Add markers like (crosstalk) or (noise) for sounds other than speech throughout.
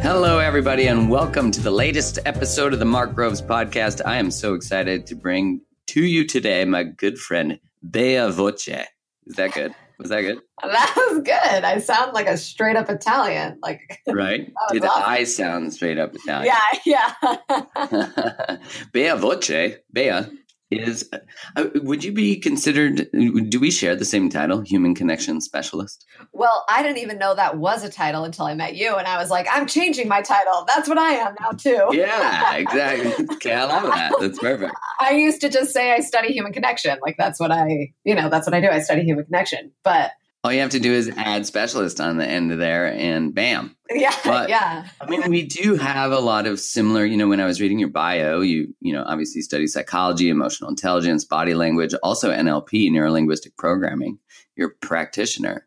Hello, everybody, and welcome to the latest episode of the Mark Groves podcast. I am so excited to bring to you today my good friend Baya Voce. Is that good? Was that good? (laughs) That was good. I sound like a straight up Italian. Like (laughs) right? Did awesome. I sound straight up Italian? Yeah, yeah. (laughs) Baya Voce, Baya is uh, would you be considered do we share the same title human connection specialist? Well i didn't even know that was a title until i met you and i was like i'm changing my title. That's what i am now too. Yeah exactly. Okay i love that. That's perfect. (laughs) I used to just say i study human connection. Like that's what i you know that's what i do. I study human connection. But all you have to do is add specialist on the end of there and bam. (laughs) Yeah. But, yeah. I mean, we do have a lot of similar, you know, when I was reading your bio, you, you know, obviously study psychology, emotional intelligence, body language, also NLP, neuro linguistic programming. You're a practitioner.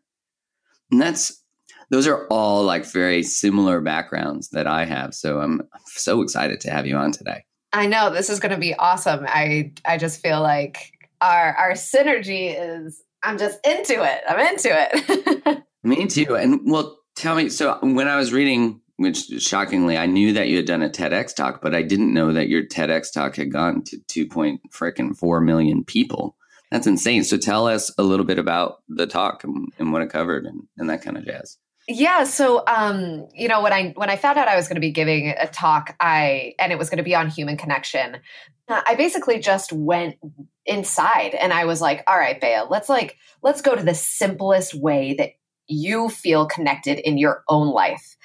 And that's, those are all like very similar backgrounds that I have. So I'm so excited to have you on today. I know this is going to be awesome. I, I just feel like our, our synergy is I'm just into it. I'm into it. (laughs) Me too. And well, tell me. So when I was reading, which shockingly, I knew that you had done a TEDx talk, but I didn't know that your TEDx talk had gone to two point freaking four million people. That's insane. So tell us a little bit about the talk and, and what it covered and, and that kind of jazz. Yeah, so um, you know, when I when I found out I was going to be giving a talk, I and it was going to be on human connection, I basically just went inside and I was like, all right, Baya, let's like, let's go to the simplest way that you feel connected in your own life.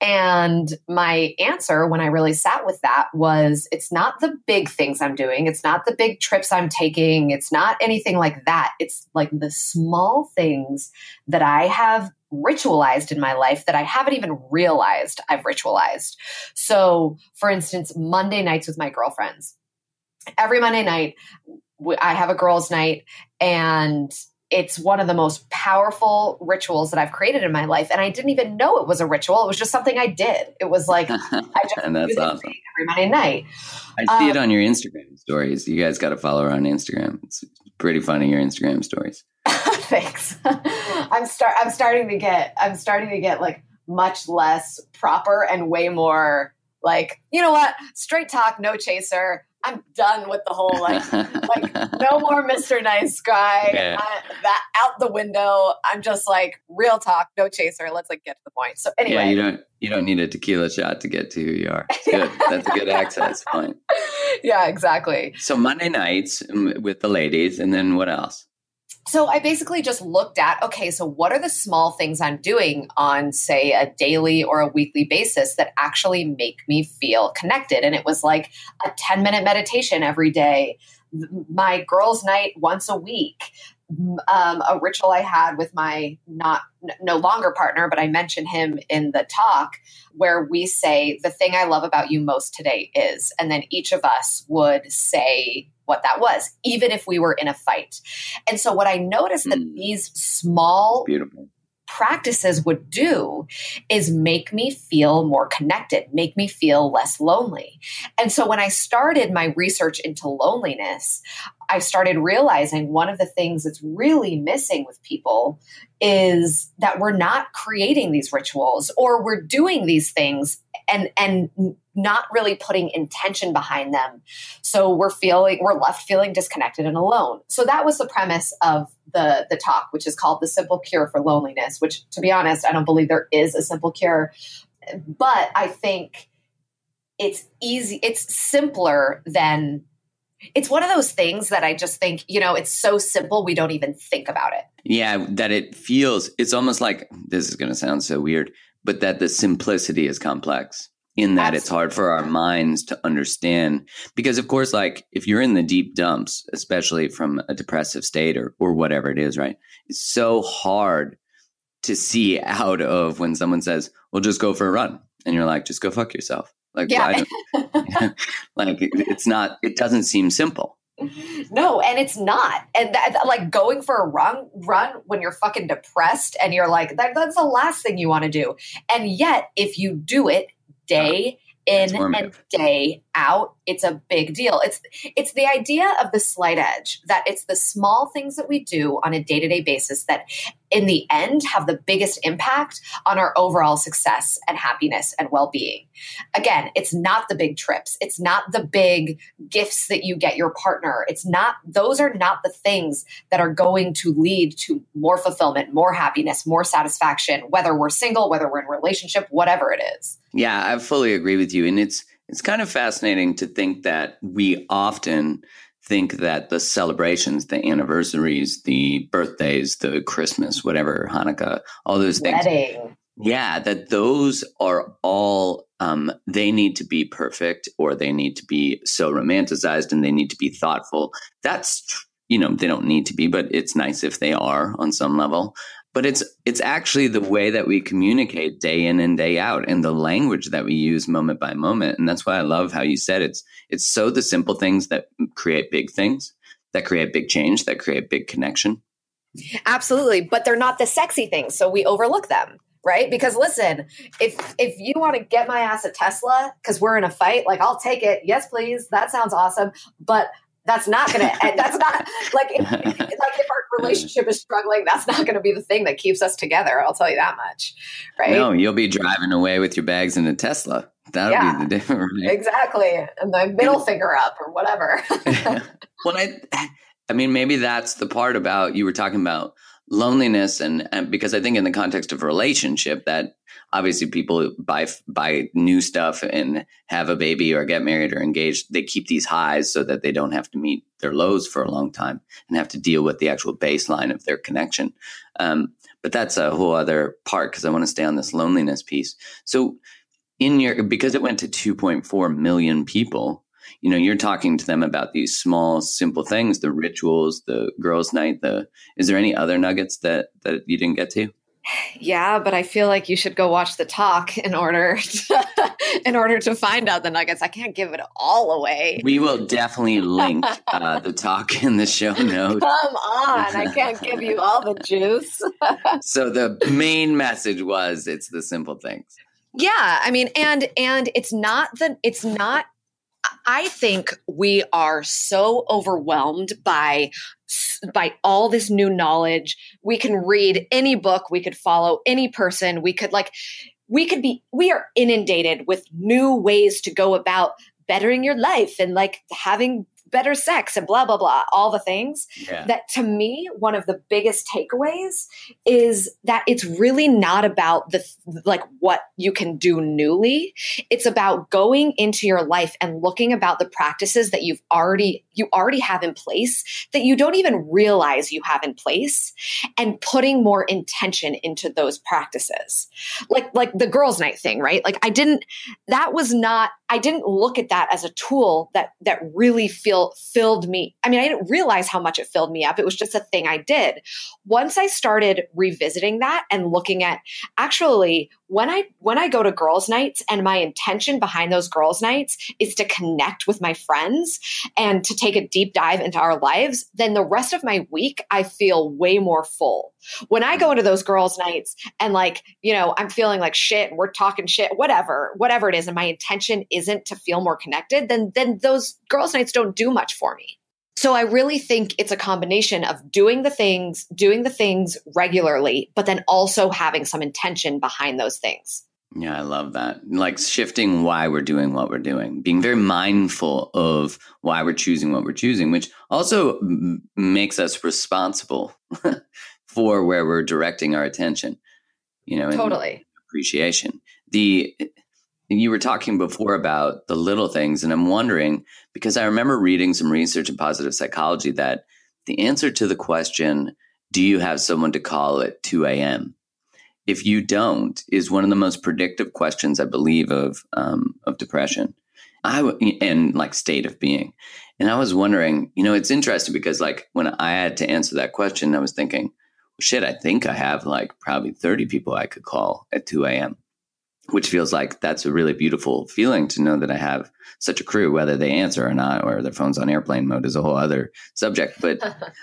And my answer when I really sat with that was it's not the big things I'm doing, it's not the big trips I'm taking, it's not anything like that. It's like the small things that I have ritualized in my life that I haven't even realized I've ritualized. So, for instance, Monday nights with my girlfriends every Monday night, I have a girls' night, and it's one of the most powerful rituals that I've created in my life. And I didn't even know it was a ritual. It was just something I did. It was like (laughs) I just and that's awesome. every Monday night. I see um, it on your Instagram stories. You guys got to follow her on Instagram. It's pretty funny your Instagram stories. (laughs) Thanks. (laughs) I'm start. I'm starting to get. I'm starting to get like much less proper and way more like you know what straight talk no chaser I'm done with the whole like (laughs) like no more Mr. Nice Guy. Yeah. I, that out the window. I'm just like real talk, no chaser. Let's like get to the point. So anyway, yeah, you don't you don't need a tequila shot to get to who you are. (laughs) It's good. That's a good access point. (laughs) Yeah, exactly. So Monday nights mm, with the ladies, and then what else? So I basically just looked at okay, so what are the small things I'm doing on, say, a daily or a weekly basis that actually make me feel connected? And it was like a 10 minute meditation every day, my girls' night once a week, um, a ritual I had with my not no longer partner, but I mentioned him in the talk where we say the thing I love about you most today is, and then each of us would say what that was, even if we were in a fight. And so what I noticed mm. that these small beautiful practices would do is make me feel more connected, make me feel less lonely. And so when I started my research into loneliness, I started realizing one of the things that's really missing with people is that we're not creating these rituals or we're doing these things and and not really putting intention behind them. So we're feeling we're left feeling disconnected and alone. So that was the premise of the the talk, which is called the simple cure for loneliness. Which, to be honest, I don't believe there is a simple cure, but I think it's easy. It's simpler than. It's one of those things that I just think, you know, it's so simple we don't even think about it. Yeah, that it feels, it's almost like this is going to sound so weird, but that the simplicity is complex in that Absolutely. it's hard for our minds to understand because of course like if you're in the deep dumps especially from a depressive state or or whatever it is right it's so hard to see out of when someone says well just go for a run and you're like just go fuck yourself like yeah. (laughs) (laughs) like it's not it doesn't seem simple no, and it's not. And that, like going for a run, run when you're fucking depressed and you're like, that, that's the last thing you want to do. And yet, if you do it day in and day out it's a big deal. It's it's the idea of the slight edge that it's the small things that we do on a day-to-day basis that in the end have the biggest impact on our overall success and happiness and well-being. Again it's not the big trips. It's not the big gifts that you get your partner. It's not those are not the things that are going to lead to more fulfillment more happiness more satisfaction whether we're single whether we're in a relationship whatever it is yeah i fully agree with you and it's it's kind of fascinating to think that we often think that the celebrations, the anniversaries, the birthdays, the Christmas, whatever, Hanukkah, all those things. Wedding. Yeah, that those are all, um, they need to be perfect or they need to be so romanticized and they need to be thoughtful. That's, you know, they don't need to be, but it's nice if they are on some level but it's it's actually the way that we communicate day in and day out and the language that we use moment by moment. And that's why i love how you said it's it's so the simple things that create big things that create big change that create big connection. Absolutely. But they're not the sexy things so we overlook them right? Because listen if if you want to get my ass a tesla because we're in a fight like i'll take it. Yes please. That sounds awesome. But that's not gonna (laughs) that's not like (laughs) if, like if our relationship is struggling that's not gonna be the thing that keeps us together i'll tell you that much right? No you'll be driving away with your bags in a tesla. That'll yeah, be the (laughs) difference right? exactly and the middle finger up or whatever. Well i i mean maybe that's the part about you were talking about loneliness and, and because i think in the context of relationship that obviously people buy buy new stuff and have a baby or get married or engaged they keep these highs so that they don't have to meet their lows for a long time and have to deal with the actual baseline of their connection. Um, but that's a whole other part because i want to stay on this loneliness piece. So in your because it went to 2.4 million people you know you're talking to them about these small simple things the rituals the girls night the is there any other nuggets that that you didn't get to yeah, but I feel like you should go watch the talk in order to, in order to find out the nuggets. I can't give it all away. We will definitely link uh, the talk in the show (laughs) notes. Come on, I can't give you all the (laughs) juice. so the main message was it's the simple things. Yeah, I mean and and it's not the it's not I think we are so overwhelmed by by all this new knowledge. We can read any book, we could follow any person, we could like we could be we are inundated with new ways to go about bettering your life and like having better sex and blah blah blah all the things yeah. that to me one of the biggest takeaways is that it's really not about the like what you can do newly. It's about going into your life and looking about the practices that you've already you already have in place that you don't even realize you have in place and putting more intention into those practices. Like like the girls night thing right? Like i didn't that was not i didn't look at that as a tool that that really feel filled me i mean i didn't realize how much it filled me up it was just a thing i did once i started revisiting that and looking at actually when I when I go to girls nights and my intention behind those girls nights is to connect with my friends and to take a deep dive into our lives, then the rest of my week I feel way more full. When I go mm-hmm. into those girls nights and like, you know, I'm feeling like shit and we're talking shit, whatever, whatever it is and my intention isn't to feel more connected, then then those girls nights don't do much for me. So I really think it's a combination of doing the things, doing the things regularly, but then also having some intention behind those things. Yeah, I love that. Like shifting why we're doing what we're doing, being very mindful of why we're choosing what we're choosing, which also m- makes us responsible (laughs) for where we're directing our attention. You know, totally appreciation. The you were talking before about the little things, and I'm wondering because I remember reading some research in positive psychology that the answer to the question, do you have someone to call at 2 a.m.? If you don't, is one of the most predictive questions I believe of um, of depression. I w- and like state of being, and I was wondering, you know, it's interesting because like when I had to answer that question, I was thinking, shit, I think I have like probably 30 people I could call at 2 a.m which feels like that's a really beautiful feeling to know that I have such a crew, whether they answer or not, or their phone's on airplane mode is a whole other subject. But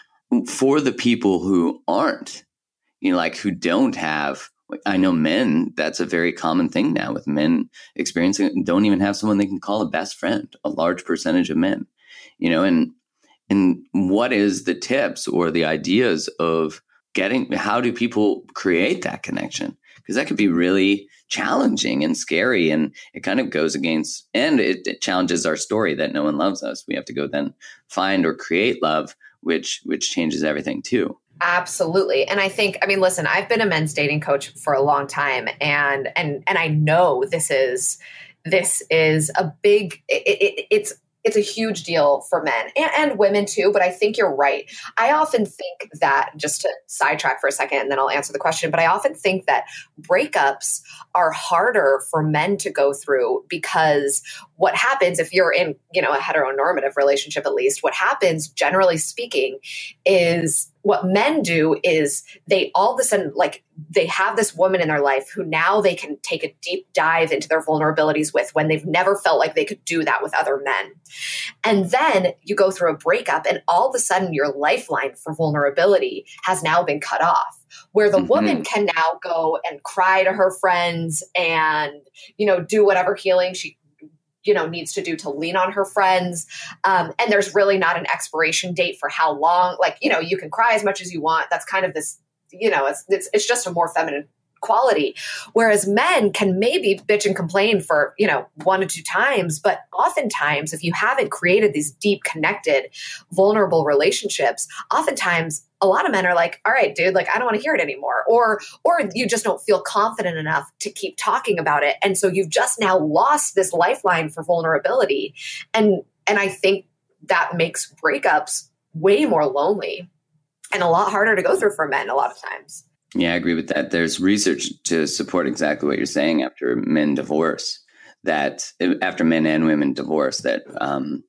(laughs) for the people who aren't, you know, like who don't have I know men, that's a very common thing now with men experiencing don't even have someone they can call a best friend, a large percentage of men, you know, and and what is the tips or the ideas of getting how do people create that connection? Because that could be really challenging and scary and it kind of goes against and it, it challenges our story that no one loves us. We have to go then find or create love, which which changes everything too. Absolutely. And I think I mean listen, I've been a men's dating coach for a long time and and and I know this is this is a big it, it, it's it's a huge deal for men and, and, women too but i think you're right. I often think that just to sidetrack for a second and then i'll answer the question but i often think that breakups are harder for men to go through because what happens if you're in you know a heteronormative relationship at least what happens generally speaking is what men do is they all of a sudden like they have this woman in their life who now they can take a deep dive into their vulnerabilities with when they've never felt like they could do that with other men. And then you go through a breakup and all of a sudden your lifeline for vulnerability has now been cut off where the mm-hmm. woman can now go and cry to her friends and you know do whatever healing she you know needs to do to lean on her friends. Um, and there's really not an expiration date for how long. Like you know you can cry as much as you want. That's kind of this you know it's it's, it's just a more feminine quality whereas men can maybe bitch and complain for you know one or two times but oftentimes if you haven't created these deep connected vulnerable relationships oftentimes a lot of men are like, all right, dude, like I don't want to hear it anymore. Or or you just don't feel confident enough to keep talking about it. And so you've just now lost this lifeline for vulnerability. And and I think that makes breakups way more lonely and a lot harder to go through for men a lot of times. Yeah, I agree with that. There's research to support exactly what you're saying after men divorce that after men and women divorce that um,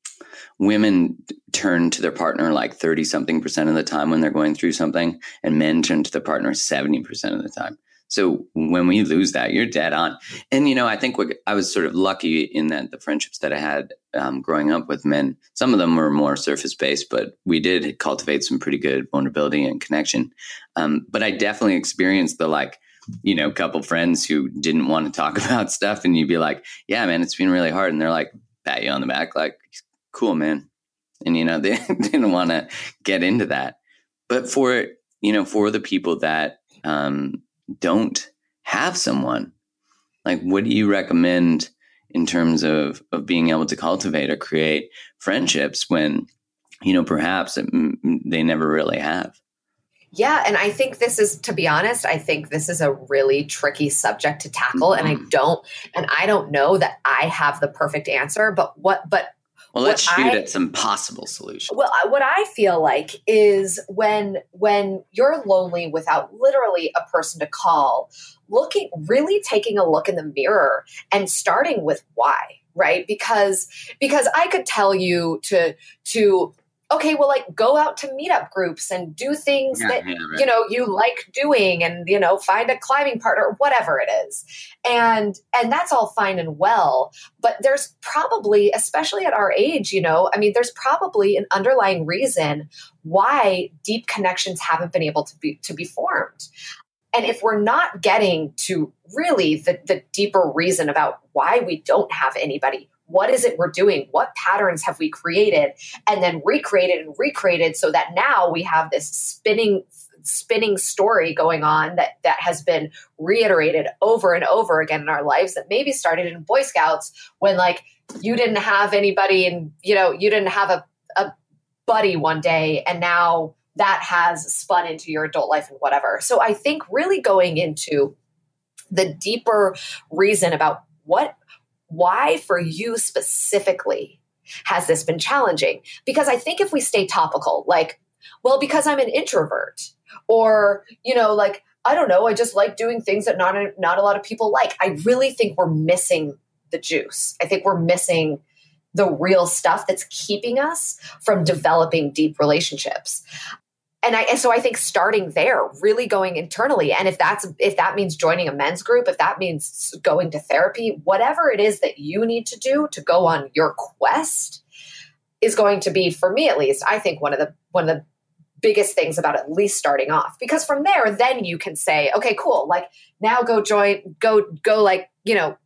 women turn to their partner like 30 something percent of the time when they're going through something, and men turn to their partner 70% of the time. So when we lose that, you're dead on. And, you know, I think I was sort of lucky in that the friendships that I had um, growing up with men, some of them were more surface based, but we did cultivate some pretty good vulnerability and connection. Um, but I definitely experienced the like, you know, couple friends who didn't want to talk (laughs) about stuff. And you'd be like, yeah, man, it's been really hard. And they're like, pat you on the back, like, cool, man. And, you know, (laughs) they didn't want to get into that. But for, you know, for the people that um, don't have someone, like, what do you recommend in terms of, of being able to cultivate or create friendships when, you know, perhaps it, they never really have? Yeah, and I think this is to be honest, I think this is a really tricky subject to tackle mm-hmm. and I mm-hmm. don't and I don't know that I have the perfect answer, but what but well, let's shoot I, at some possible solutions. Well, what I feel like is when when you're lonely without literally a person to call, looking really taking a look in the mirror and starting with why, right? Because because I could tell you to to okay, well, like go out to meetup groups and do things yeah, that, yeah, right. you know, you like doing and, you know, find a climbing partner, whatever it is. And, and that's all fine and well. But there's probably, especially at our age, you know, I mean, there's probably an underlying reason why deep connections haven't been able to be, to be formed. And if we're not getting to really the, the deeper reason about why we don't have anybody, what is it we're doing? What patterns have we created? And then recreated and recreated so that now we have this spinning spinning story going on that that has been reiterated over and over again in our lives that maybe started in boy scouts when like you didn't have anybody and you know you didn't have a, a buddy one day and now that has spun into your adult life and whatever so i think really going into the deeper reason about what why for you specifically has this been challenging? Because I think if we stay topical, like, well, because I'm an introvert, or, you know, like, I don't know, I just like doing things that not, not a lot of people like. I really think we're missing the juice. I think we're missing the real stuff that's keeping us from developing deep relationships and I and so I think starting there, really going internally, and if that's if that means joining a men's group, if that means going to therapy, whatever it is that you need to do to go on your quest, is going to be for me at least. I think one of the one of the biggest things about at least starting off. Because from there then you can say okay cool like now go join go go like you know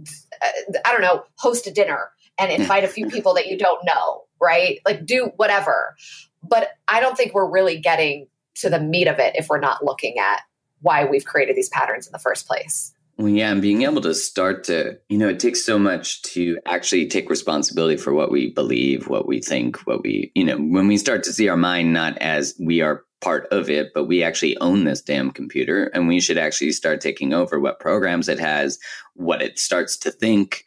uh, i don't know host a dinner and invite a few people that you don't know right? Like do whatever but i don't think we're really getting to the meat of it if we're not looking at why we've created these patterns in the first place well, yeah, and being able to start to, you know, it takes so much to actually take responsibility for what we believe, what we think, what we, you know, when we start to see our mind not as we are part of it, but we actually own this damn computer and we should actually start taking over what programs it has, what it starts to think.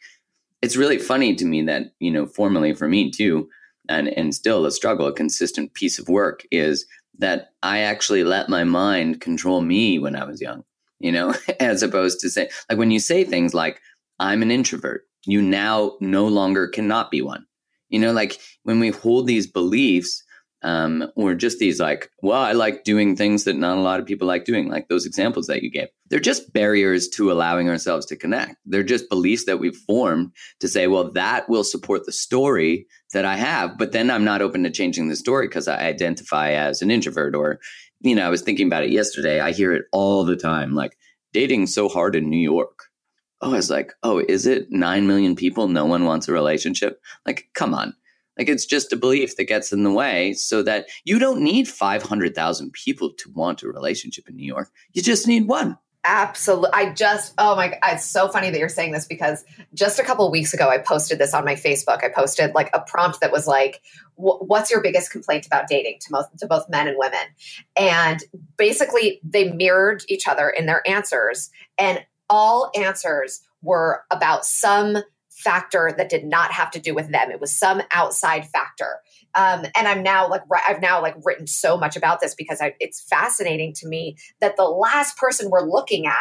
It's really funny to me that, you know, formally for me too, and, and still a struggle, a consistent piece of work is that I actually let my mind control me when I was young you know, (laughs) as opposed to say, like when you say things like, I'm an introvert, you now no longer cannot be one. You know, like when we hold these beliefs, um, or just these like, well, I like doing things that not a lot of people like doing, like those examples that you gave. They're just barriers to allowing ourselves to connect. They're just beliefs that we've formed to say, well, that will support the story that I have, but then I'm not open to changing the story because I identify as an introvert or, you know, I was thinking about it yesterday. I hear it all the time, like dating so hard in New York. Oh, I was like, oh, is it nine million people? No one wants a relationship. Like, come on. Like, it's just a belief that gets in the way so that you don't need 500,000 people to want a relationship in New York. You just need one. Absolutely. I just, oh my God, it's so funny that you're saying this because just a couple weeks ago, I posted this on my Facebook. I posted like a prompt that was like, what's your biggest complaint about dating to most, to both men and women? And basically they mirrored each other in their answers and all answers were about some factor that did not have to do with them. It was some outside factor. Um, and I'm now like I've now like written so much about this because I, it's fascinating to me that the last person we're looking at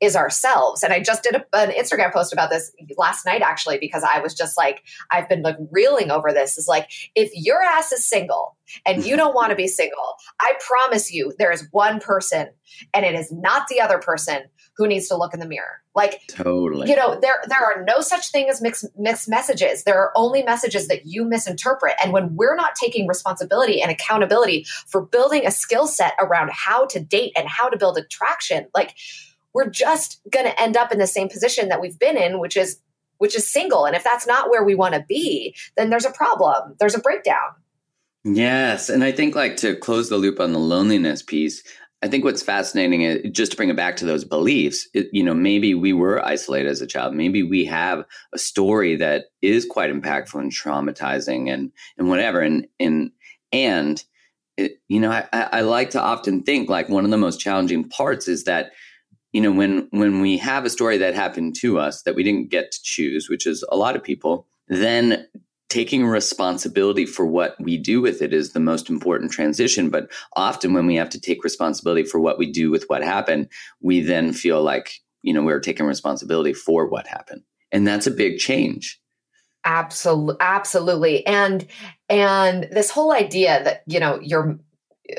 is ourselves. And I just did a, an Instagram post about this last night actually because I was just like I've been like reeling over this. Is like if your ass is single and you don't want to be single, I promise you there is one person and it is not the other person who needs to look in the mirror. Like totally, you know, there there are no such thing as mixed mixed messages. There are only messages that you misinterpret. And when we're not taking responsibility and accountability for building a skill set around how to date and how to build attraction, like we're just going to end up in the same position that we've been in, which is which is single. And if that's not where we want to be, then there's a problem. There's a breakdown. Yes, and I think like to close the loop on the loneliness piece, I think what's fascinating is just to bring it back to those beliefs. It, you know, maybe we were isolated as a child. Maybe we have a story that is quite impactful and traumatizing, and and whatever. And and and it, you know, I, I like to often think like one of the most challenging parts is that you know when when we have a story that happened to us that we didn't get to choose, which is a lot of people, then taking responsibility for what we do with it is the most important transition. But often when we have to take responsibility for what we do with what happened, we then feel like, you know, we're taking responsibility for what happened. And that's a big change. Absolutely absolutely. And and this whole idea that, you know, you're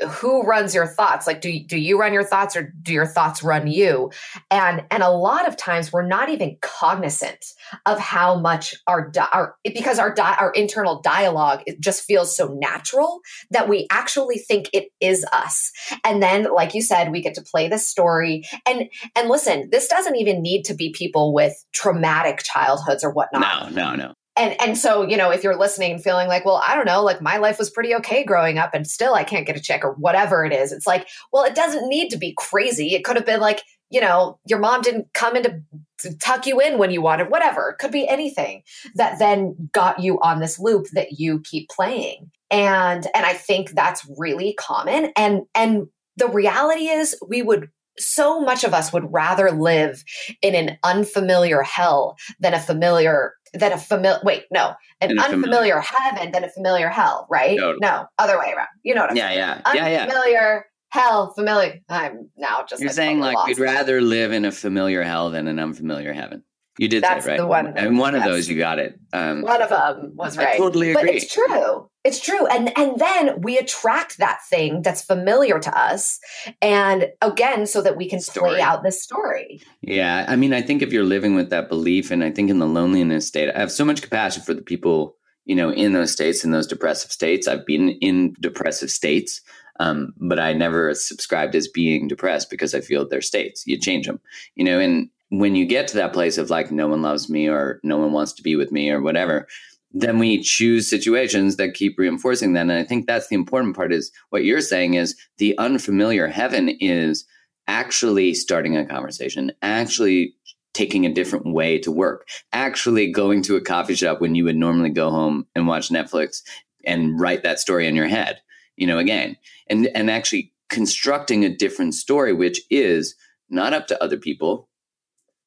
who runs your thoughts? Like do, do you run your thoughts or do your thoughts run you? And and a lot of times we're not even cognizant of how much our our because our di- our internal dialogue it just feels so natural that we actually think it is us. And then like you said we get to play this story. And and listen this doesn't even need to be people with traumatic childhoods or whatnot. No no no and and so you know if you're listening and feeling like well i don't know like my life was pretty okay growing up and still i can't get a check or whatever it is it's like well it doesn't need to be crazy. It could have been like you know your mom didn't come in to, to tuck you in when you wanted whatever. It could be anything that then got you on this loop that you keep playing. And and i think that's really common. And and the reality is we would so much of us would rather live in an unfamiliar hell than a familiar than a familiar wait no an unfamiliar heaven than a familiar hell right? Totally. no other way around. You know what i'm yeah, saying yeah. Yeah yeah. Unfamiliar hell familiar i'm now just you're like saying like we'd rather live in a familiar hell than an unfamiliar heaven you did That's say right. The one, and one of those you got it. Um, one of them was right. I totally agree. But it's true. It's true. And and then we attract that thing that's familiar to us. And again, so that we can story. play out this story. Yeah. I mean, I think if you're living with that belief, and I think in the loneliness state, I have so much compassion for the people, you know, in those states, in those depressive states. I've been in depressive states. Um, but I never subscribed as being depressed because I feel they're states. You change them, you know, and when you get to that place of like, no one loves me or no one wants to be with me or whatever, then we choose situations that keep reinforcing that. And I think that's the important part is what you're saying is the unfamiliar heaven is actually starting a conversation, actually taking a different way to work, actually going to a coffee shop when you would normally go home and watch Netflix and write that story in your head, you know, again, and, and actually constructing a different story, which is not up to other people.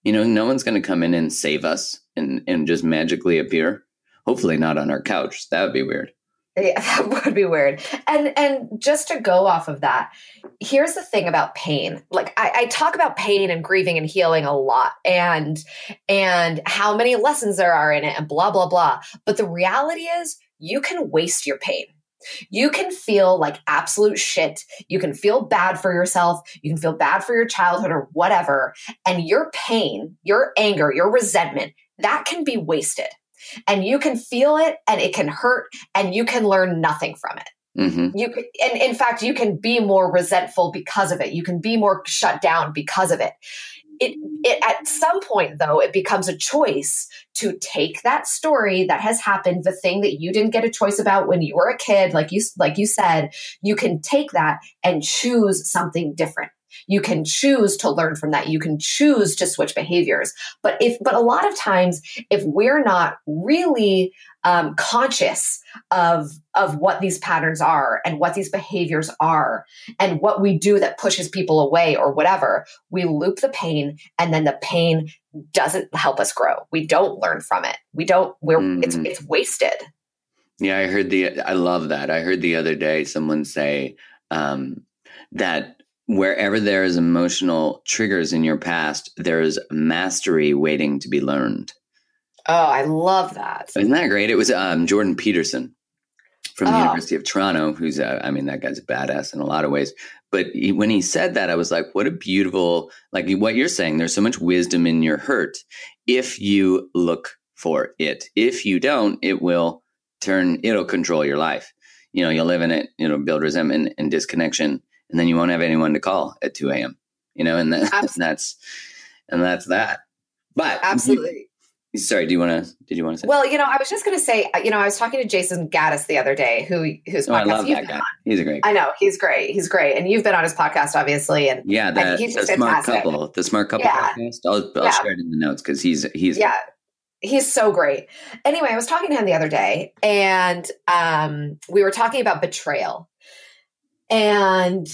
You know, no one's going to come in and save us and, and just magically appear. Hopefully not on our couch. That would be weird. Yeah, (laughs) that would be weird. And and just to go off of that, here's the thing about pain. Like I, I, talk about pain and grieving and healing a lot and and how many lessons there are in it and blah blah blah. But the reality is you can waste your pain. You can feel like absolute shit. You can feel bad for yourself. You can feel bad for your childhood or whatever. And your pain, your anger, your resentment, that can be wasted and you can feel it and it can hurt and you can learn nothing from it. Mm-hmm. You and in fact, you can be more resentful because of it. You can be more shut down because of it. It, it at some point though, it becomes a choice to take that story that has happened, the thing that you didn't get a choice about when you were a kid, like you like you said, you can take that and choose something different. You can choose to learn from that. You can choose to switch behaviors. But if, but a lot of times, if we're not really um, conscious of of what these patterns are and what these behaviors are and what we do that pushes people away or whatever, we loop the pain, and then the pain doesn't help us grow. We don't learn from it. We don't. We're mm. it's it's wasted. Yeah, I heard the. I love that. I heard the other day someone say um, that wherever there is emotional triggers in your past, there is mastery waiting to be learned. Oh, I love that. Isn't that great? It was um, Jordan Peterson from the oh. University of Toronto, who's, a, I mean, that guy's a badass in a lot of ways. But he, when he said that, I was like, what a beautiful, like what you're saying, there's so much wisdom in your hurt if you look for it. If you don't, it will turn, it'll control your life. You know, you'll live in it, you know, build resentment and disconnection and then you won't have anyone to call at 2 a.m. You know, and, that, (laughs) and that's and that's that. But absolutely. Sorry, do you want to? Did you want to say? Well, you know, I was just going to say, you know, I was talking to Jayson Gaddis the other day, who who's oh, I love that guy. On. He's a great. Guy. I know he's great. He's great, and you've been on his podcast, obviously, and yeah, the, and he's the smart couple, the smart couple yeah. podcast. I'll, I'll yeah. share it in the notes because he's he's yeah, he's so great. Anyway, I was talking to him the other day, and um, we were talking about betrayal, and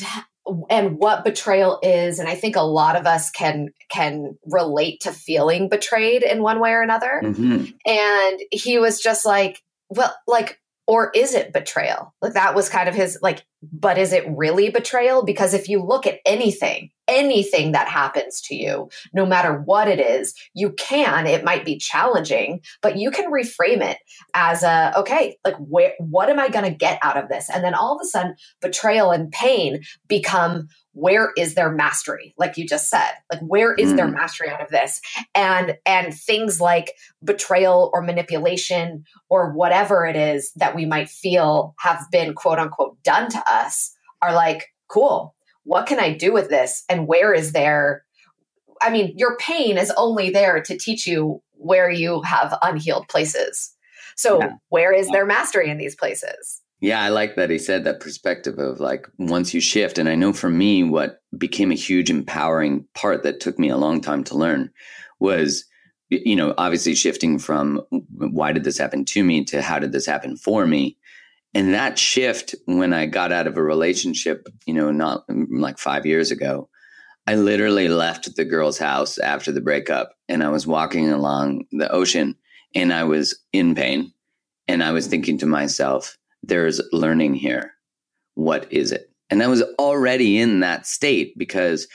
and what betrayal is and i think a lot of us can can relate to feeling betrayed in one way or another mm-hmm. and he was just like well like or is it betrayal like that was kind of his like but is it really betrayal because if you look at anything anything that happens to you, no matter what it is, you can, it might be challenging, but you can reframe it as a, okay, like where, what am I going to get out of this? And then all of a sudden betrayal and pain become, where is their mastery? Like you just said, like where is mm. their mastery out of this? And, and things like betrayal or manipulation or whatever it is that we might feel have been quote unquote done to us are like, cool what can I do with this? And where is there? I mean, your pain is only there to teach you where you have unhealed places. So, yeah. where is their mastery in these places? Yeah, I like that he said that perspective of like once you shift. And I know for me, what became a huge empowering part that took me a long time to learn was, you know, obviously shifting from why did this happen to me to how did this happen for me and that shift when I got out of a relationship, you know, not mm, like five years ago, I literally left the girl's house after the breakup and I was walking along the ocean and I was in pain. And I was thinking to myself, there's learning here. What is it? And I was already in that state because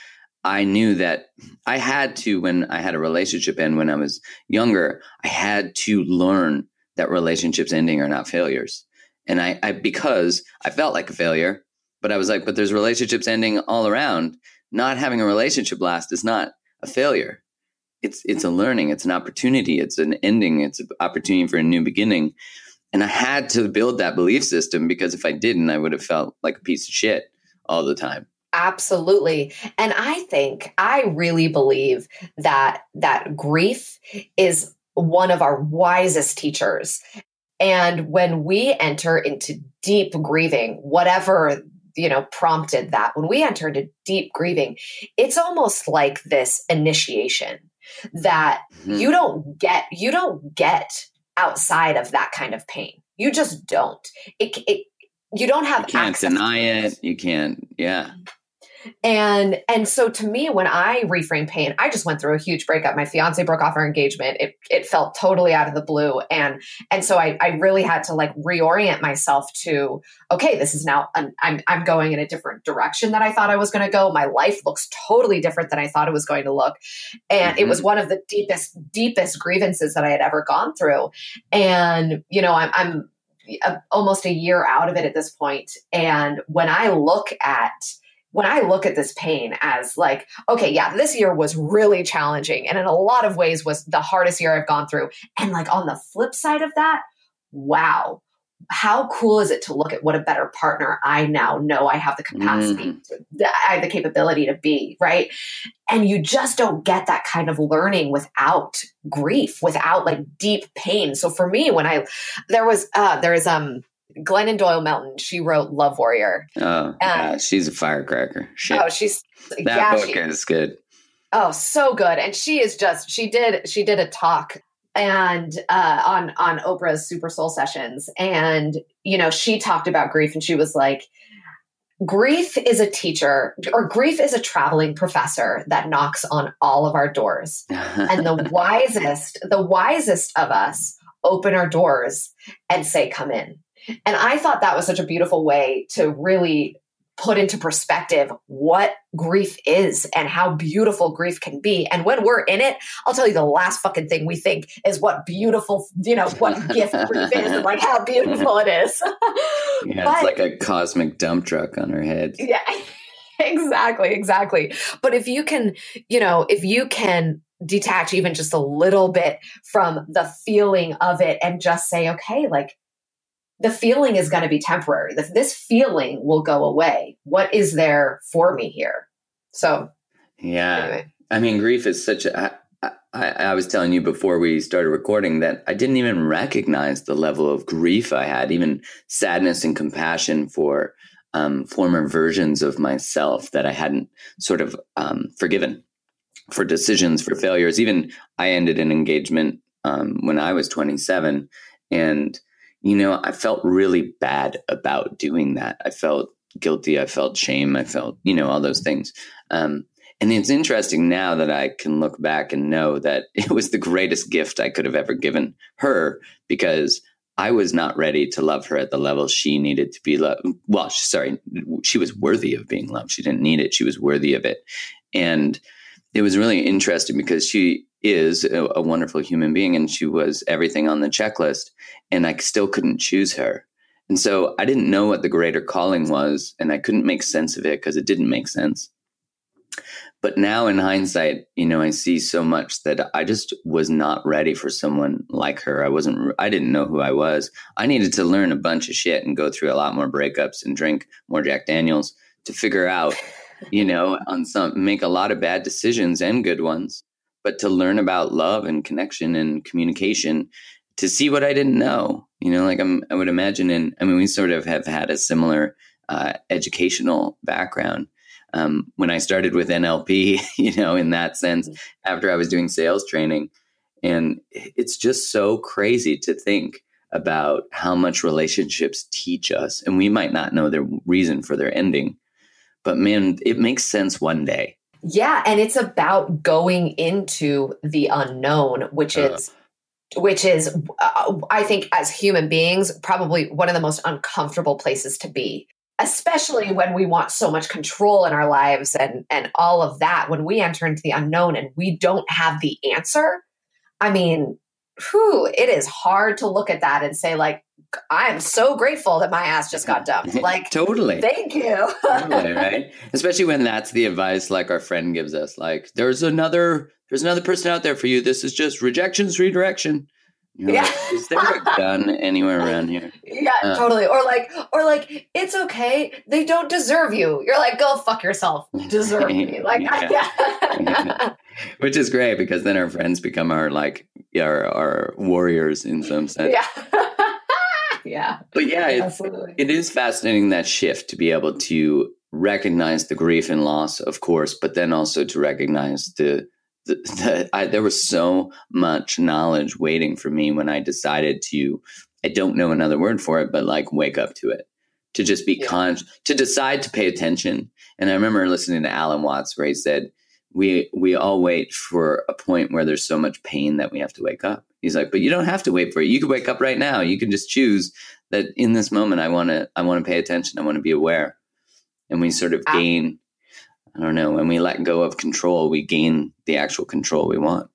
I knew that I had to, when I had a relationship and when I was younger, I had to learn that relationships ending are not failures and I, I because I felt like a failure, but I was like, but there's relationships ending all around. Not having a relationship last is not a failure. It's it's a learning. It's an opportunity. It's an ending. It's an opportunity for a new beginning. And I had to build that belief system because if I didn't, I would have felt like a piece of shit. all the time. Absolutely. And I think I really believe that that grief is one of our wisest teachers. And when we enter into deep grieving, whatever you know prompted that when we enter into deep grieving it's almost like this initiation that mm-hmm. you don't get you don't get outside of that kind of pain. You just don't. It, it you don't have you can't deny it. You can't yeah and and so to me, when I reframe pain, I just went through a huge breakup. My fiance broke off our engagement. It it felt totally out of the blue. And and so I, I really had to like reorient myself to, okay, this is now an, I'm I'm going in a different direction that I thought I was going to go. My life looks totally different than I thought it was going to look. And mm-hmm. it was mm-hmm. one of the deepest, deepest grievances that I had ever gone through. And, you know, I'm I'm a, almost a year out of it at this point. And when I look at when I look at this pain as like, okay, yeah, this year was really challenging and in a lot of ways was the hardest year I've gone through. And like on the flip side of that, wow, how cool is it to look at what a better partner I now know I have the capacity, mm. to, I have the capability to be, right? And you just don't get that kind of learning without grief, without like deep pain. So for me, when I, there was, uh, there is, um, Glennon Doyle Melton, she wrote Love Warrior. Oh, yeah, she's a firecracker. Shit. Oh, she's that yeah, book she, is good. Oh, so good. And she is just she did she did a talk and uh, on on Oprah's Super Soul sessions, and you know she talked about grief, and she was like, grief is a teacher or grief is a traveling professor that knocks on all of our doors, (laughs) and the wisest the wisest of us open our doors and say, "Come in." And I thought that was such a beautiful way to really put into perspective what grief is and how beautiful grief can be. And when we're in it, I'll tell you the last fucking thing we think is what beautiful, you know, what (laughs) gift grief is and like how beautiful it is. (laughs) yeah, but, it's like a cosmic dump truck on our heads. Yeah. (laughs) Exactly, exactly. But if you can, you know, if you can detach even just a little bit from the feeling of it and just say, okay, like the feeling is going to be temporary. This feeling will go away. What is there for me here? So, yeah. Anyway. I mean, grief is such a. I, I was telling you before we started recording that I didn't even recognize the level of grief I had, even sadness and compassion for um, former versions of myself that I hadn't sort of um, forgiven for decisions, for failures. Even I ended an engagement um, when I was 27, and you know, I felt really bad about doing that. I felt guilty. I felt shame. I felt, you know, all those things. Um, and it's interesting now that I can look back and know that (laughs) it was the greatest gift I could have ever given her because I was not ready to love her at the level she needed to be loved. Well, sorry, she was worthy of being loved. She didn't need it. She was worthy of it. And it was really interesting because she is a, a, wonderful human being and she was everything on the checklist and i still couldn't choose her. And so i didn't know what the greater calling was and i couldn't make sense of it because it didn't make sense. But now in hindsight you know i see so much that i just was not ready for someone like her. I wasn't i didn't know who i was. I needed to learn a bunch of shit and go through a lot more breakups and drink more jack daniels to figure out you know on some make a lot of bad decisions and good ones but to learn about love and connection and communication to see what I didn't know. You know, like I'm, I would imagine, and I mean, we sort of have had a similar uh, educational background. Um, when I started with NLP, (laughs) you know, in that sense, mm-hmm. after I was doing sales training, and it's just so crazy to think about how much relationships teach us, and we might not know the reason for their ending, but man, it makes sense one day. Yeah, and it's about going into the unknown, which uh. is which is uh, I think as human beings probably one of the most uncomfortable places to be, especially when we want so much control in our lives and and all of that when we enter into the unknown and we don't have the answer. I mean, whew, it is hard to look at that and say like I am so grateful that my ass just got dumped. (laughs) Like totally. Thank you. totally, (laughs) right? Especially when that's the advice like our friend gives us. Like there's another there's another person out there for you. This is just rejection's redirection. You're Yeah. like, is there a gun (laughs) anywhere around here? Yeah, Uh. totally. Or like, or like, it's okay. They don't deserve you. You're like, go fuck yourself. Deserve me. Like, Yeah. yeah. Which is great because then our friends become our like our our warriors in some sense. yeah. Yeah. But yeah, it's, it is fascinating that shift to be able to recognize the grief and loss, of course, but then also to recognize the the, (laughs) the I, there was so much knowledge waiting for me when I decided to. I don't know another word for it, but like wake up to it, to just be Yeah. con, to decide to pay attention. And I remember listening to Alan Watts where he said, "We we all wait for a point where there's so much pain that we have to wake up." He's like, "But you don't have to wait for it. You can wake up right now. You can just choose that in this moment I want to I want to pay attention. I want to be aware." And we sort of Ah. gain I don't know, when we let go of control, we gain the actual control we want,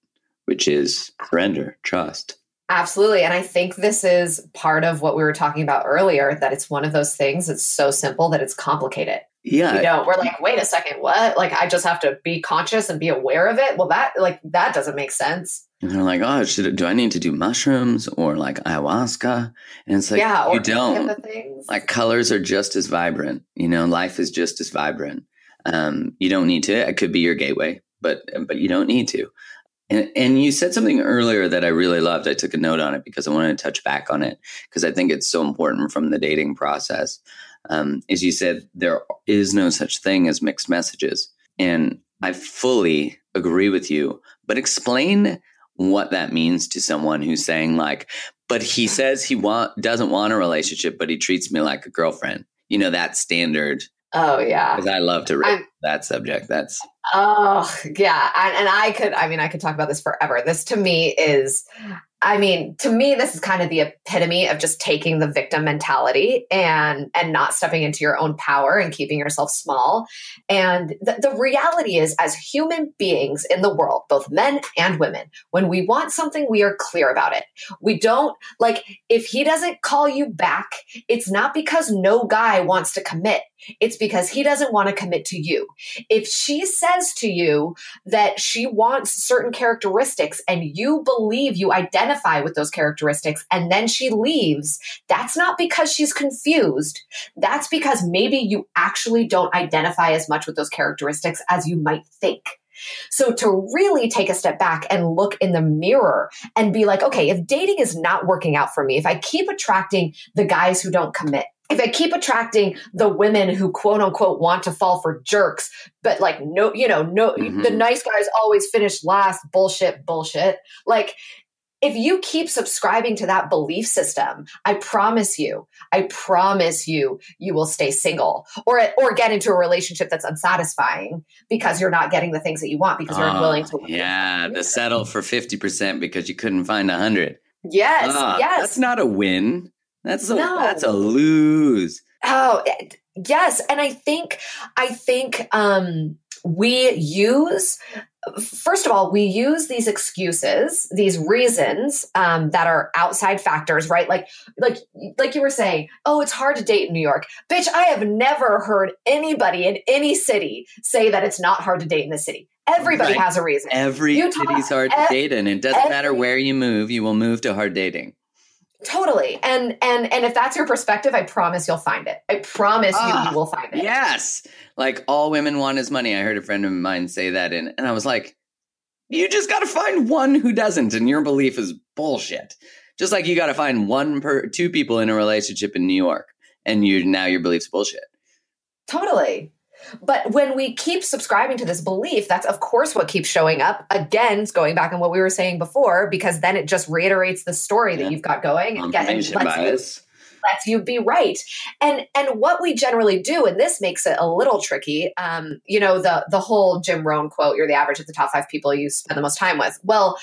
which is surrender, trust. Absolutely. And I think this is part of what we were talking about earlier that it's one of those things that's so simple that it's complicated. Yeah. You know, we're like, wait a second, what? Like, I just have to be conscious and be aware of it. Well, that, like, that doesn't make sense. And they're like, oh, should, do I need to do mushrooms or like ayahuasca? And it's like, yeah. You don't. Like colors are just as vibrant. You know, life is just as vibrant. Um, you don't need to. It could be your gateway, but but you don't need to. And and you said something earlier that I really loved. I took a note on it because I wanted to touch back on it because I think it's so important from the dating process. Um, is you said there is no such thing as mixed messages, and I fully agree with you. But explain what that means to someone who's saying like, but he says he want doesn't want a relationship, but he treats me like a girlfriend. You know that standard oh, yeah. because I love to I'm- read that subject. That's Oh, yeah. And, and I could, I mean, I could talk about this forever. This to me is, I mean, to me, this is kind of the epitome of just taking the victim mentality and and not stepping into your own power and keeping yourself small. And the, the reality is, as human beings in the world, both men and women, when we want something, we are clear about it. We don't like if he doesn't call you back, it's not because no guy wants to commit. It's because he doesn't want to commit to you if she says to you that she wants certain characteristics and you believe you identify with those characteristics and then she leaves, that's not because she's confused. That's because maybe you actually don't identify as much with those characteristics as you might think. So to really take a step back and look in the mirror and be like, okay, if dating is not working out for me, if I keep attracting the guys who don't commit, if I keep attracting the women who quote unquote want to fall for jerks, but like no, you know, no, Mhm. the nice guys always finish last, bullshit, bullshit. Like, if you keep subscribing to that belief system, I promise you, I promise you, you will stay single or or get into a relationship that's unsatisfying because you're not getting the things that you want because you're Ah, unwilling to. yeah, the settle for fifty percent because you couldn't find a hundred. Yes, Ah, yes. that's not a win. That's a No. that's a lose. Oh, it- yes, and I think I think um we use first of all we use these excuses these reasons um, that are outside factors right like like like you were saying oh it's hard to date in new york bitch i have never heard anybody in any city say that it's not hard to date in the city everybody Right. has a reason Every Utah, city's hard to ev- date in. It doesn't matter where you move, you will move to hard dating. Totally and and and if that's your perspective i promise you'll find it i promise you Ah, you will find it Yes. Like all women want is money. I heard a friend of mine say that and, and I was like, you just gotta find one who doesn't, and your belief is bullshit. Just like you gotta find one per two people in a relationship in New York, and you now your belief's bullshit. Totally. But when we keep subscribing to this belief, that's of course what keeps showing up. Again, going back on what we were saying before, because then it just reiterates the story that you've got going and, Confirmation lets, you, lets you be right. And and what we generally do, and this makes it a little tricky, um, you know, the the whole Jim Rohn quote, you're the average of the top five people you spend the most time with. Well,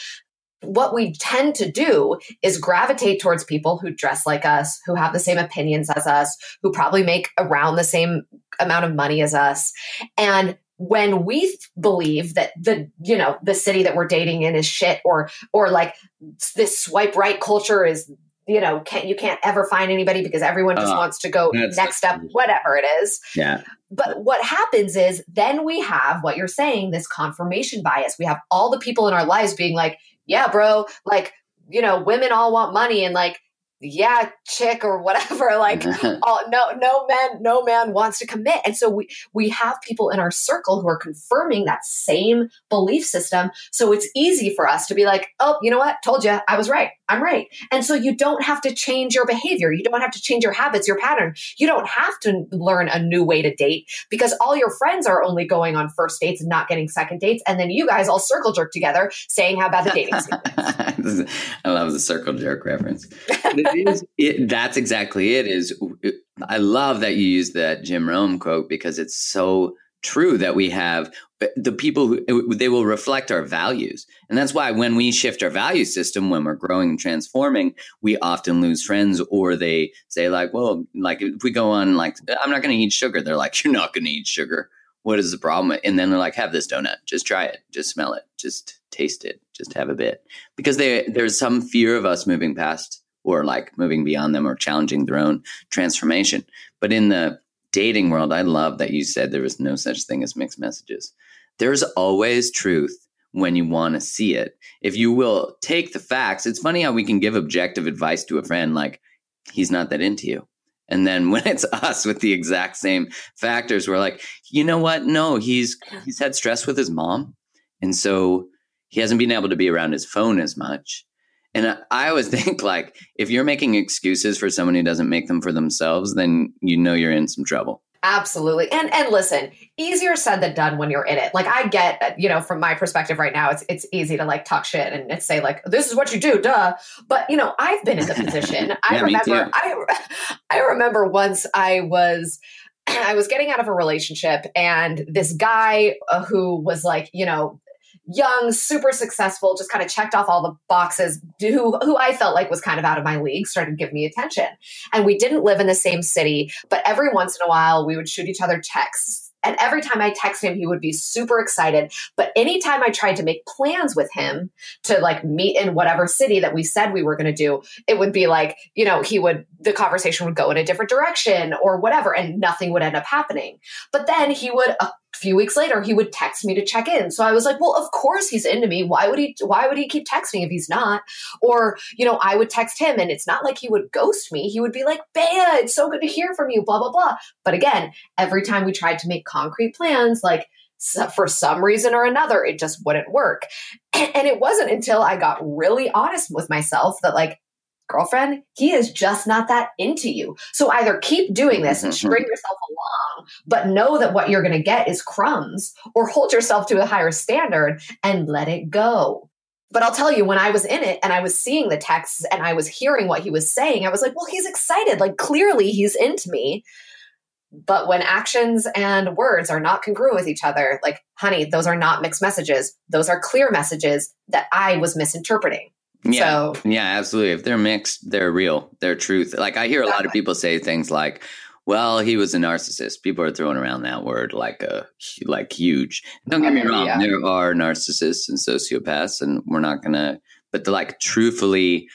what we tend to do is gravitate towards people who dress like us, who have the same opinions as us, who probably make around the same amount of money as us. And when we th- believe that the you know the city that we're dating in is shit or or like this swipe right culture is you know can't you can't ever find anybody because everyone just Ah, wants to go next up whatever it is Yeah. but what happens is then we have what you're saying this confirmation bias. We have all the people in our lives being like, yeah, bro, like you know, women all want money and like yeah chick or whatever (laughs) like (laughs) all, no no man no man wants to commit. And so we we have people in our circle who are confirming that same belief system. So it's easy for us to be like oh you know what? Told you i was right. I'm right. And so you don't have to change your behavior. You don't have to change your habits your pattern. You don't have to learn a new way to date because all your friends are only going on first dates and not getting second dates. And then you guys all circle jerk together saying how bad the dating is (laughs) i love the circle jerk reference it is, (laughs) it, that's exactly it. Is I love that you use that Jim Rohn quote because it's so true that we have uh, the people who they will reflect our values. And that's why when we shift our value system when we're growing and transforming we often lose friends or they say like well like if we go on like i'm not going to eat sugar. They're like you're not going to eat sugar. What is the problem? And then they're like have this donut. Just try it. Just smell it. Just taste it. Just have a bit. Because they, there's some fear of us moving past or like moving beyond them or challenging their own transformation. But in the dating world, I love that you said there was no such thing as mixed messages. There's always truth when you want to see it. If you will take the facts, it's funny how we can give objective advice to a friend like, he's not that into you. And then (laughs) when it's us with the exact same factors, we're like, you know what? No, he's he's had stress with his mom. And so he hasn't been able to be around his phone as much. And I always (laughs) think like if you're making excuses for someone who doesn't make them for themselves, then you know you're in some trouble. Absolutely. And and listen, easier said than done when you're in it. Like I get, you know, from my perspective right now, it's it's easy to like talk shit and say like this is what you do, duh. But, you know, I've been in the (laughs) position. I remember I (laughs) I remember once I was (clears throat) I was getting out of a relationship and this guy uh, who was like, you know, young, super successful, just kind of checked off all the boxes, who, who I felt like was kind of out of my league, started giving me attention. And we didn't live in the same city, but every once in a while we would shoot each other texts and every time I text him, he would be super excited. But anytime I tried to make plans with him to like meet in whatever city that we said we were going to do, it would be like, you know, he would, the conversation would go in a different direction or whatever, and nothing would end up happening. But then he would, a few weeks later, he would text me to check in. So I was like, well, of course he's into me. Why would he, why would he keep texting if he's not? Or, you know, I would text him and it's not like he would ghost me. He would be like, Baya, it's so good to hear from you, blah, blah, blah. But again, every time we tried to make concrete plans, like so for some reason or another, it just wouldn't work. (clears throat) And it wasn't until I got really honest with myself that, like, girlfriend, he is just not that into you. So either keep doing this and mm-hmm. string yourself along, but know that what you're going to get is crumbs, or hold yourself to a higher standard and let it go. But I'll tell you, when I was in it and I was seeing the texts and I was hearing what he was saying, I was like, well, he's excited. Like, clearly he's into me. But when actions and words are not congruent with each other, like, honey, those are not mixed messages. Those are clear messages that I was misinterpreting. Yeah. So, yeah, absolutely. If they're mixed, they're real, they're truth. Like, I hear a lot of people say things like, well, he was a narcissist. People are throwing around that word like a like huge. Don't get me mm-hmm, wrong. Yeah. There are narcissists and sociopaths, and we're not gonna. But the like truthfully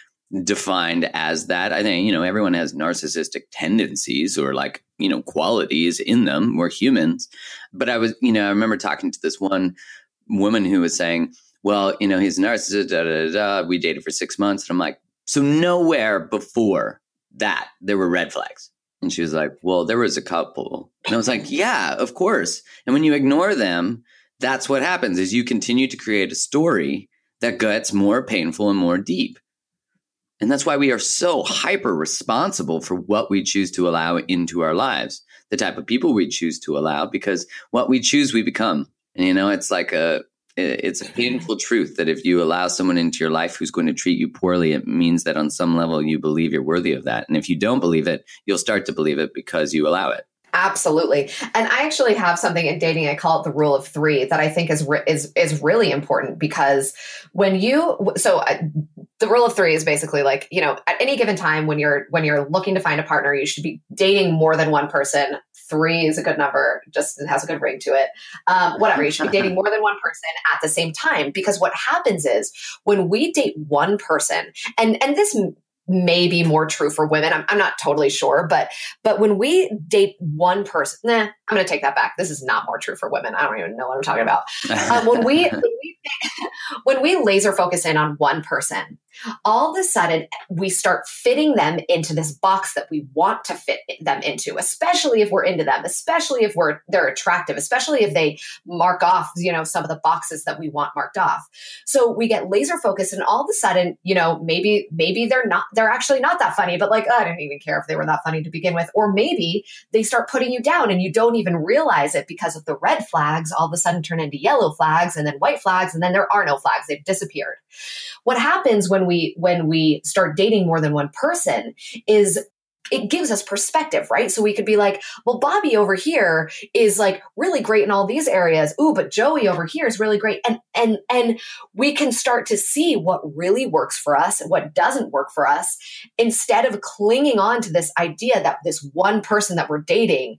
defined as that. I think, you know, everyone has narcissistic tendencies or like, you know, qualities in them. We're humans. But I was, you know, I remember talking to this one woman who was saying, well, you know, he's a narcissist, da, da, da, We dated for six months. And I'm like, so nowhere before that there were red flags. And she was like, well, there was a couple. And I was like, yeah, of course. And when you ignore them, that's what happens is you continue to create a story that gets more painful and more deep. And that's why we are so hyper responsible for what we choose to allow into our lives, the type of people we choose to allow, because what we choose, we become. And, you know, it's like a, it's a painful truth that if you allow someone into your life who's going to treat you poorly, it means that on some level you believe you're worthy of that. And if you don't believe it, you'll start to believe it because you allow it. Absolutely. And I actually have something in dating I call it the rule of 3 that I think is re- is is really important because when you so uh, the rule of 3 is basically like, you know, at any given time when you're when you're looking to find a partner, you should be dating more than one person. 3 is a good number, just it has a good ring to it. Um, whatever, you should be dating more than one person at the same time because what happens is when we date one person and and this may be more true for women. I'm, I'm not totally sure, but but when we date one person, nah, I'm going to take that back. This is not more true for women. I don't even know what I'm talking about. Um, when we (laughs) when we (laughs) when we laser focus in on one person, all of a sudden we start fitting them into this box that we want to fit them into especially if we're into them especially if we're they're attractive especially if they mark off you know some of the boxes that we want marked off. So we get laser focused and all of a sudden you know maybe maybe they're not they're actually not that funny but like oh, i didn't even care if they were that funny to begin with. Or maybe they start putting you down and you don't even realize it because of the red flags all of a sudden turn into yellow flags and then white flags and then there are no flags. They've disappeared what happens when we when we start dating more than one person is it gives us perspective, right? So we could be like, well, Bobby over here is like really great in all these areas. Ooh, but Joey over here is really great. And and and we can start to see what really works for us and what doesn't work for us instead of clinging on to this idea that this one person that we're dating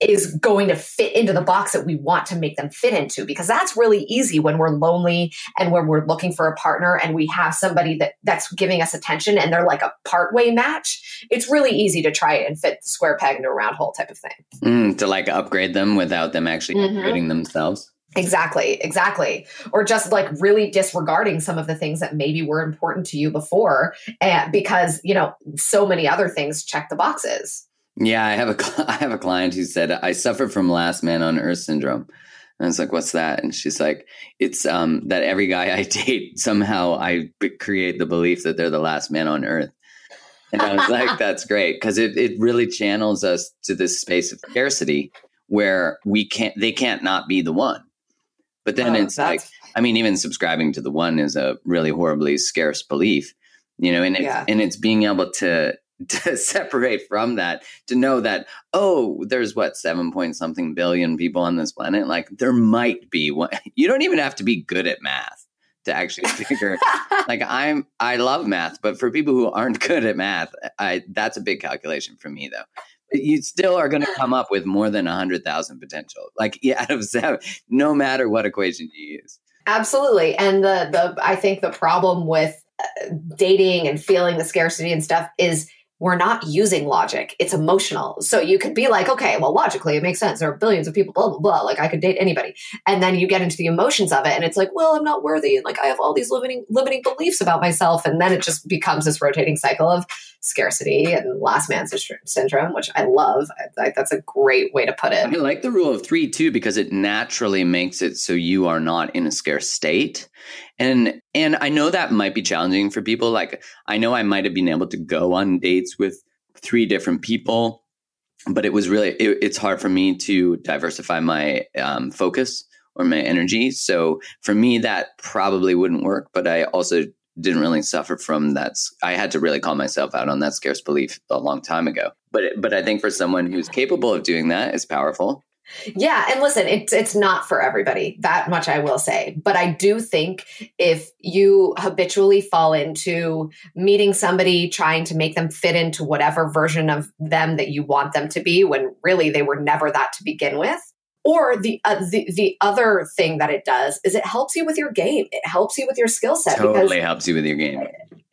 is going to fit into the box that we want to make them fit into because that's really easy when we're lonely and when we're looking for a partner and we have somebody that that's giving us attention and they're like a partway match it's really easy to try and fit the square peg into a round hole type of thing mm, to like upgrade them without them actually mm-hmm. upgrading themselves Exactly, exactly. Or just like really disregarding some of the things that maybe were important to you before and because, you know, so many other things check the boxes. Yeah, I have a (laughs) I have a client who said I suffer from last man on earth syndrome. And I was like, "What's that?" And she's like, "It's um, that every guy I (laughs) date somehow I create the belief that they're the last man on earth." And I was like, (laughs) "That's great," because it it really channels us to this space of scarcity where we can't they can't not be the one. But then oh, it's like, I mean, even subscribing to the one is a really horribly scarce belief, you know, and it, yeah. and it's being able to (laughs) to separate from that to know that oh there's what seven point something billion people on this planet? Like there might be one (laughs) you don't even have to be good at math to actually (laughs) figure like i'm i love math but for people who aren't good at math i that's a big calculation for me though. You still are going to come up with more than 100000 potential like out of seven no matter what equation you use. Absolutely. And the the i think the problem with uh, dating and feeling the scarcity and stuff is we're not using logic. It's emotional. So you could be like, okay, well, logically, it makes sense. There are billions of people, blah, blah, blah. Like I could date anybody. And then you get into the emotions of it. And it's like, well, I'm not worthy. And like I have all these limiting, limiting beliefs about myself. And then it just becomes this rotating cycle of scarcity and last man syndrome, which I love. I, I, that's a great way to put it. I like the rule of three too, because it naturally makes it so you are not in a scarce state. And and I know that might be challenging for people. Like I know I might have been able to go on dates with three different people, but it was really it, it's hard for me to diversify my um, focus or my energy. So for me, that probably wouldn't work. But I also didn't really suffer from that. I had to really call myself out on that scarce belief a long time ago. But but I think for someone who's capable of doing that, it's powerful. Yeah, and listen, it's it's not for everybody. That much I will say. But I do think if you habitually fall into meeting somebody trying to make them fit into whatever version of them that you want them to be when really they were never that to begin with, or the, uh, the the other thing that it does is it helps you with your game. It helps you with your skill set. Totally because, helps you with your game.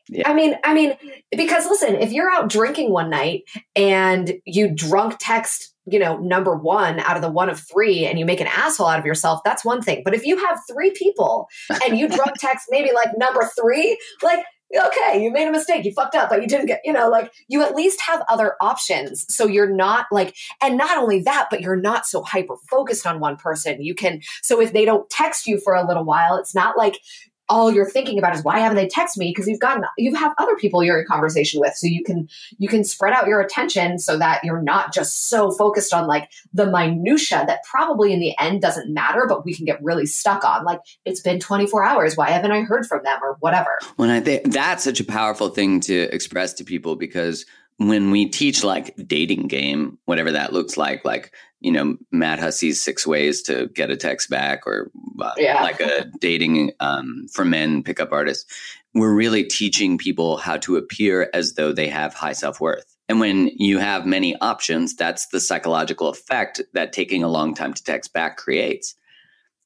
Yeah. I mean, I mean, because listen, if you're out drinking one night and you drunk text you know, number one out of the one of three and you make an asshole out of yourself, that's one thing. But if you have three people and you drunk (laughs) text maybe like number three, like, okay, you made a mistake, you fucked up, but you didn't get, you know, like you at least have other options. So you're not like, and not only that, but you're not so hyper focused on one person. You can, so if they don't text you for a little while, it's not like all you're thinking about is why haven't they texted me? Because you've gotten you have other people you're in conversation with so you can you can spread out your attention so that you're not just so focused on like the minutia that probably in the end doesn't matter but we can get really stuck on like it's been 24 hours why haven't i heard from them or whatever? When i think that's such a powerful thing to express to people because when we teach like dating game whatever that looks like like you know matt hussey's six ways to get a text back or uh, yeah. like a (laughs) dating um, for men pickup artist we're really teaching people how to appear as though they have high self-worth. And when you have many options that's the psychological effect that taking a long time to text back creates.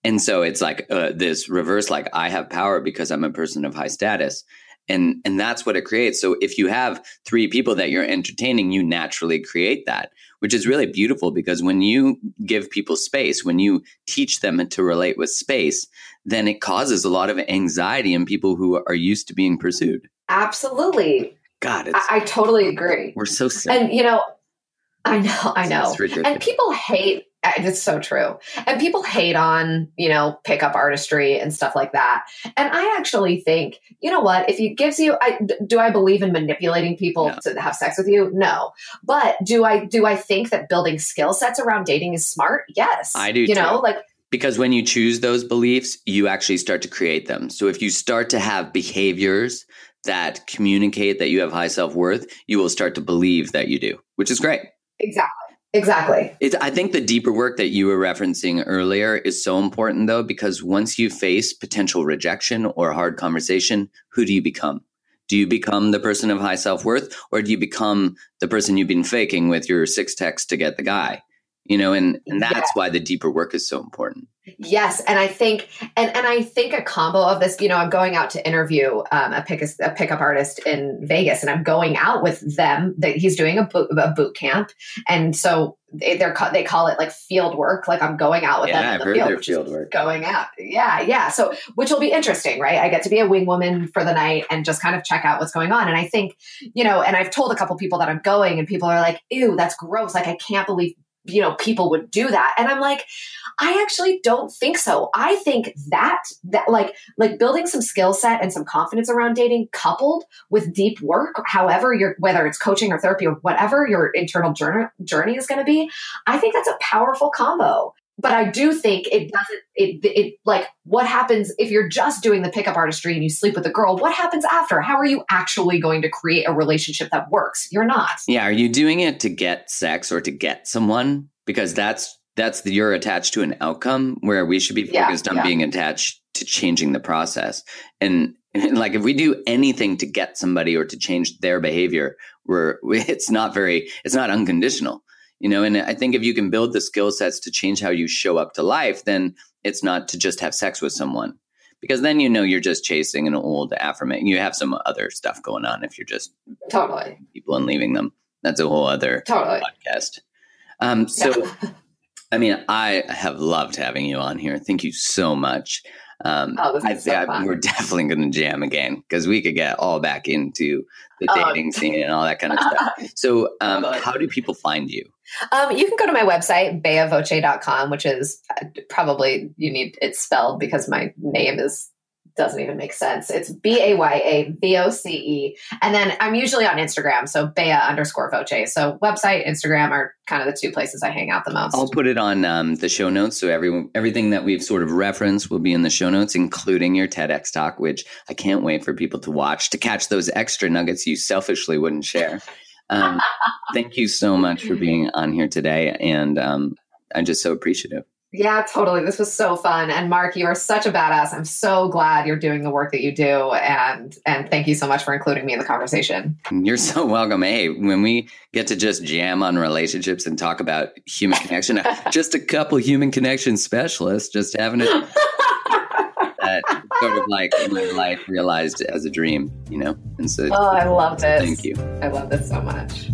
And so it's like uh, this reverse like i have power because i'm a person of high status and and that's what it creates. So if you have three people that you're entertaining you naturally create that which is really beautiful because when you give people space when you teach them to relate with space then it causes a lot of anxiety in people who are used to being pursued. Absolutely. God I, I, totally agree. We're so sick. and you know i know i know. And people hate it's so true. And people hate on, you know, pickup artistry and stuff like that. And I actually think, you know what, if it gives you I do I believe in manipulating people no. to have sex with you? No. But do I do I think that building skill sets around dating is smart? Yes. I do. You too. know, like because when you choose those beliefs, you actually start to create them. So if you start to have behaviors that communicate that you have high self-worth, you will start to believe that you do, which is great. Exactly. Exactly. It's, I think the deeper work that you were referencing earlier is so important, though, because once you face potential rejection or hard conversation, who do you become? Do you become the person of high self worth, or do you become the person you've been faking with your six texts to get the guy? You know, and, and that's yeah. why the deeper work is so important. Yes, and I think and and I think a combo of this. You know, I'm going out to interview um, a pick a pickup artist in Vegas, and I'm going out with them. That he's doing a boot, a boot camp, and so they, they're they call it like field work. Like I'm going out with yeah, them in I've the field, field work. Going out, yeah, yeah. So which will be interesting, right? I get to be a wing woman for the night and just kind of check out what's going on. And I think, you know, and I've told a couple people that I'm going, and people are like, "Ew, that's gross!" Like I can't believe you know people would do that. And i'm like i actually don't think so. I think that that like like building some skill set and some confidence around dating coupled with deep work however you're whether it's coaching or therapy or whatever your internal journey journey is going to be i think that's a powerful combo but I do think it doesn't it it like what happens if you're just doing the pickup artistry and you sleep with a girl what happens after? How are you actually going to create a relationship that works? You're not. Yeah are you doing it to get sex or to get someone? Because that's that's the, you're attached to an outcome where we should be focused yeah, on yeah. being attached to changing the process. And, and (laughs) like if we do anything to get somebody or to change their behavior we're (laughs) it's not very it's not unconditional you know and i think if you can build the skill sets to change how you show up to life then it's not to just have sex with someone because then you know you're just chasing an old affirmation you have some other stuff going on if you're just totally people and leaving them that's a whole other totally. podcast um so yeah. i mean i have loved having you on here thank you so much um, oh, I, so I, we're definitely going to jam again because we could get all back into the oh. dating scene and all that kind of stuff. (laughs) So, um, how do people find you? Um, you can go to my website, bayavoce.com, which is uh, probably you need it spelled because my name is doesn't even make sense. It's B A Y A V O C E. And then I'm usually on Instagram, so Baya underscore Voce. So website, Instagram are kind of the two places I hang out the most. I'll put it on um, the show notes. So every, everything that we've sort of referenced will be in the show notes, including your TEDx talk, which I can't wait for people to watch to catch those extra nuggets you selfishly wouldn't share. (laughs) Um, (laughs) thank you so much for being on here today. And um, I'm just so appreciative. Yeah, totally. This was so fun. And Mark, you are such a badass. I'm so glad you're doing the work that you do. And and thank you so much for including me in the conversation. You're so welcome. Hey, when we get to just jam on relationships and talk about human connection, (laughs) just a couple human connection specialists just having it (laughs) that sort of like my life realized as a dream, you know? And so Oh, I love this. Thank you. I love this so much.